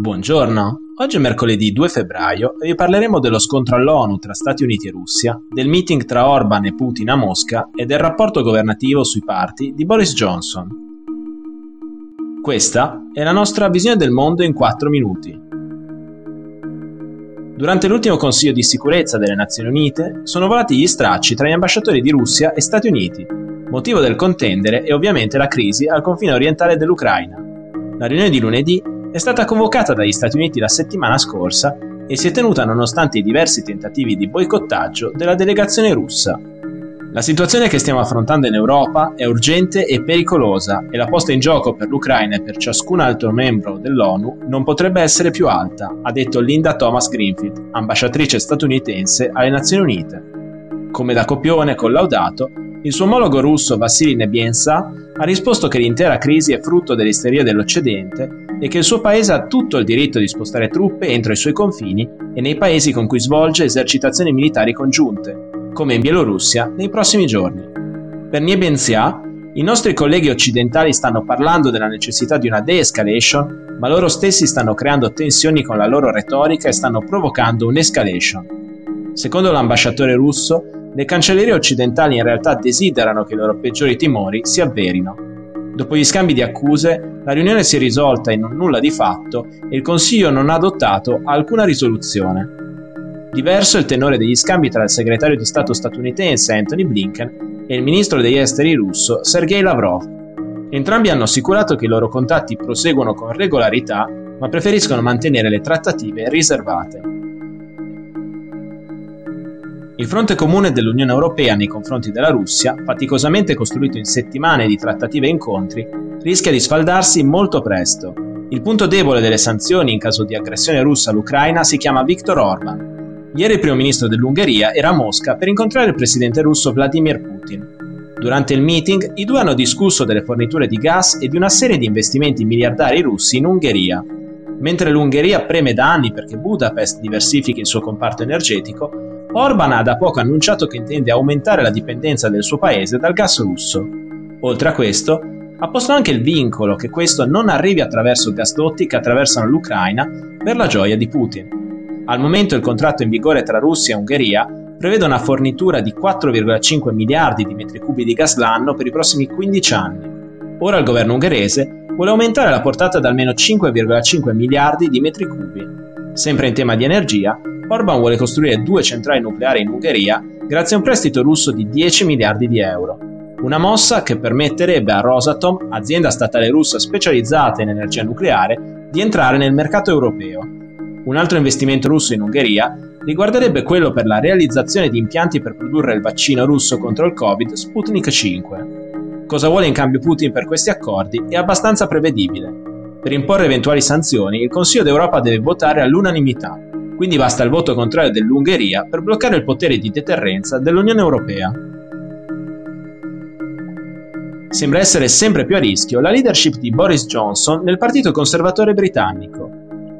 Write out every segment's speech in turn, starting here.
Buongiorno, oggi è mercoledì 2 febbraio e vi parleremo dello scontro all'ONU tra Stati Uniti e Russia, del meeting tra Orban e Putin a Mosca e del rapporto governativo sui parti di Boris Johnson. Questa è la nostra visione del mondo in 4 minuti. Durante l'ultimo Consiglio di sicurezza delle Nazioni Unite sono volati gli stracci tra gli ambasciatori di Russia e Stati Uniti. Motivo del contendere è ovviamente la crisi al confine orientale dell'Ucraina. La riunione di lunedì è stata convocata dagli Stati Uniti la settimana scorsa e si è tenuta nonostante i diversi tentativi di boicottaggio della delegazione russa. La situazione che stiamo affrontando in Europa è urgente e pericolosa e la posta in gioco per l'Ucraina e per ciascun altro membro dell'ONU non potrebbe essere più alta, ha detto Linda Thomas Greenfield, ambasciatrice statunitense alle Nazioni Unite. Come da copione collaudato, il suo omologo russo Vassili Nebiensa ha risposto che l'intera crisi è frutto dell'isteria dell'Occidente e che il suo paese ha tutto il diritto di spostare truppe entro i suoi confini e nei paesi con cui svolge esercitazioni militari congiunte, come in Bielorussia nei prossimi giorni. Per Nebiensa, i nostri colleghi occidentali stanno parlando della necessità di una de-escalation, ma loro stessi stanno creando tensioni con la loro retorica e stanno provocando un'escalation. Secondo l'ambasciatore russo, le cancellerie occidentali in realtà desiderano che i loro peggiori timori si avverino. Dopo gli scambi di accuse, la riunione si è risolta in un nulla di fatto e il Consiglio non ha adottato alcuna risoluzione. Diverso è il tenore degli scambi tra il segretario di Stato statunitense Anthony Blinken e il ministro degli esteri russo Sergei Lavrov. Entrambi hanno assicurato che i loro contatti proseguono con regolarità, ma preferiscono mantenere le trattative riservate. Il fronte comune dell'Unione Europea nei confronti della Russia, faticosamente costruito in settimane di trattative e incontri, rischia di sfaldarsi molto presto. Il punto debole delle sanzioni in caso di aggressione russa all'Ucraina si chiama Viktor Orban. Ieri il primo ministro dell'Ungheria era a Mosca per incontrare il presidente russo Vladimir Putin. Durante il meeting i due hanno discusso delle forniture di gas e di una serie di investimenti miliardari russi in Ungheria. Mentre l'Ungheria preme da anni perché Budapest diversifichi il suo comparto energetico, Orban ha da poco annunciato che intende aumentare la dipendenza del suo paese dal gas russo. Oltre a questo, ha posto anche il vincolo che questo non arrivi attraverso gasdotti che attraversano l'Ucraina per la gioia di Putin. Al momento il contratto in vigore tra Russia e Ungheria prevede una fornitura di 4,5 miliardi di metri cubi di gas l'anno per i prossimi 15 anni. Ora il governo ungherese vuole aumentare la portata da almeno 5,5 miliardi di metri cubi. Sempre in tema di energia, Orban vuole costruire due centrali nucleari in Ungheria grazie a un prestito russo di 10 miliardi di euro. Una mossa che permetterebbe a Rosatom, azienda statale russa specializzata in energia nucleare, di entrare nel mercato europeo. Un altro investimento russo in Ungheria riguarderebbe quello per la realizzazione di impianti per produrre il vaccino russo contro il Covid Sputnik 5. Cosa vuole in cambio Putin per questi accordi è abbastanza prevedibile. Per imporre eventuali sanzioni, il Consiglio d'Europa deve votare all'unanimità quindi basta il voto contrario dell'Ungheria per bloccare il potere di deterrenza dell'Unione Europea. Sembra essere sempre più a rischio la leadership di Boris Johnson nel Partito Conservatore britannico.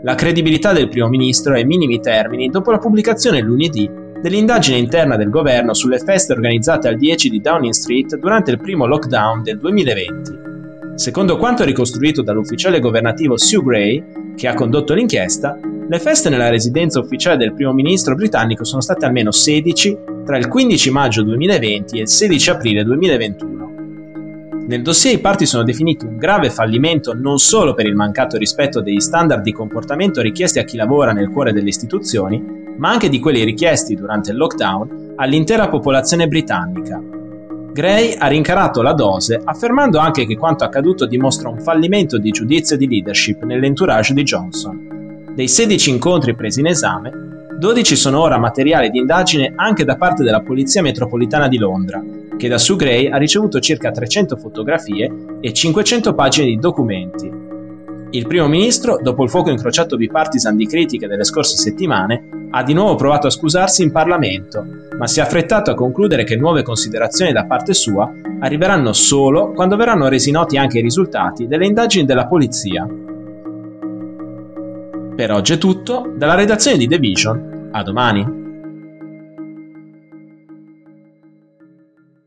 La credibilità del primo ministro è ai minimi termini dopo la pubblicazione lunedì dell'indagine interna del governo sulle feste organizzate al 10 di Downing Street durante il primo lockdown del 2020. Secondo quanto ricostruito dall'ufficiale governativo Sue Gray, che ha condotto l'inchiesta, le feste nella residenza ufficiale del primo ministro britannico sono state almeno 16 tra il 15 maggio 2020 e il 16 aprile 2021. Nel dossier i parti sono definiti un grave fallimento non solo per il mancato rispetto degli standard di comportamento richiesti a chi lavora nel cuore delle istituzioni, ma anche di quelli richiesti durante il lockdown all'intera popolazione britannica. Gray ha rincarato la dose affermando anche che quanto accaduto dimostra un fallimento di giudizio e di leadership nell'entourage di Johnson. Dei 16 incontri presi in esame, 12 sono ora materiale di indagine anche da parte della Polizia Metropolitana di Londra, che da Sue Gray ha ricevuto circa 300 fotografie e 500 pagine di documenti. Il primo ministro, dopo il fuoco incrociato bipartisan di critiche delle scorse settimane, ha di nuovo provato a scusarsi in Parlamento, ma si è affrettato a concludere che nuove considerazioni da parte sua arriveranno solo quando verranno resi noti anche i risultati delle indagini della polizia. Per oggi è tutto, dalla redazione di The Vision, a domani.